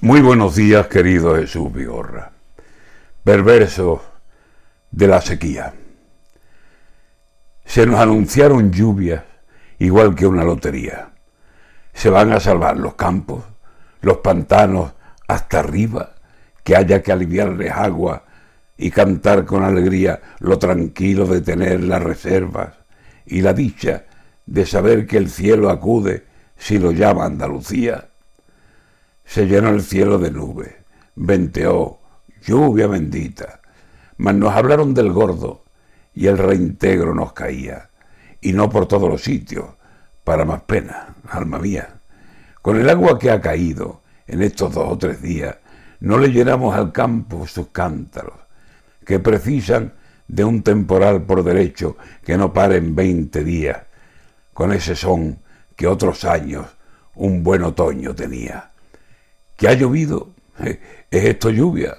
Muy buenos días, querido Jesús Vigorra. Perverso de la sequía. Se nos anunciaron lluvias igual que una lotería. Se van a salvar los campos, los pantanos hasta arriba, que haya que aliviarles agua y cantar con alegría lo tranquilo de tener las reservas y la dicha de saber que el cielo acude si lo llama Andalucía se llenó el cielo de nubes, venteó, lluvia bendita, mas nos hablaron del gordo y el reintegro nos caía, y no por todos los sitios, para más pena, alma mía. Con el agua que ha caído en estos dos o tres días, no le llenamos al campo sus cántaros, que precisan de un temporal por derecho que no pare en veinte días, con ese son que otros años un buen otoño tenía que ha llovido. ¿Es esto lluvia?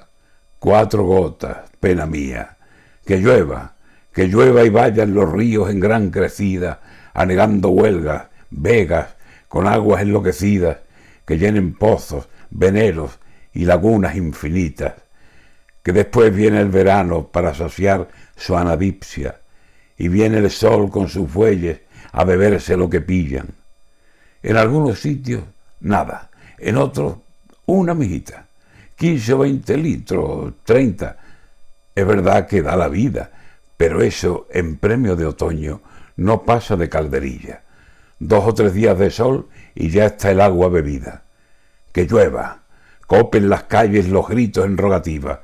Cuatro gotas, pena mía. Que llueva, que llueva y vayan los ríos en gran crecida, anegando huelgas, vegas, con aguas enloquecidas, que llenen pozos, veneros y lagunas infinitas. Que después viene el verano para saciar su anadipsia, y viene el sol con sus fuelles a beberse lo que pillan. En algunos sitios, nada, en otros, una mijita, 15 o 20 litros, 30. Es verdad que da la vida, pero eso en premio de otoño no pasa de calderilla. Dos o tres días de sol y ya está el agua bebida. Que llueva, copen las calles los gritos en rogativa,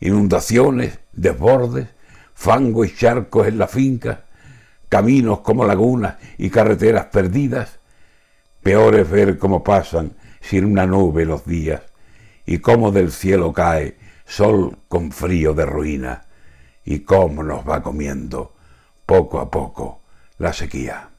inundaciones, desbordes, fango y charcos en la finca, caminos como lagunas y carreteras perdidas. Peor es ver cómo pasan sin una nube los días, y cómo del cielo cae sol con frío de ruina, y cómo nos va comiendo poco a poco la sequía.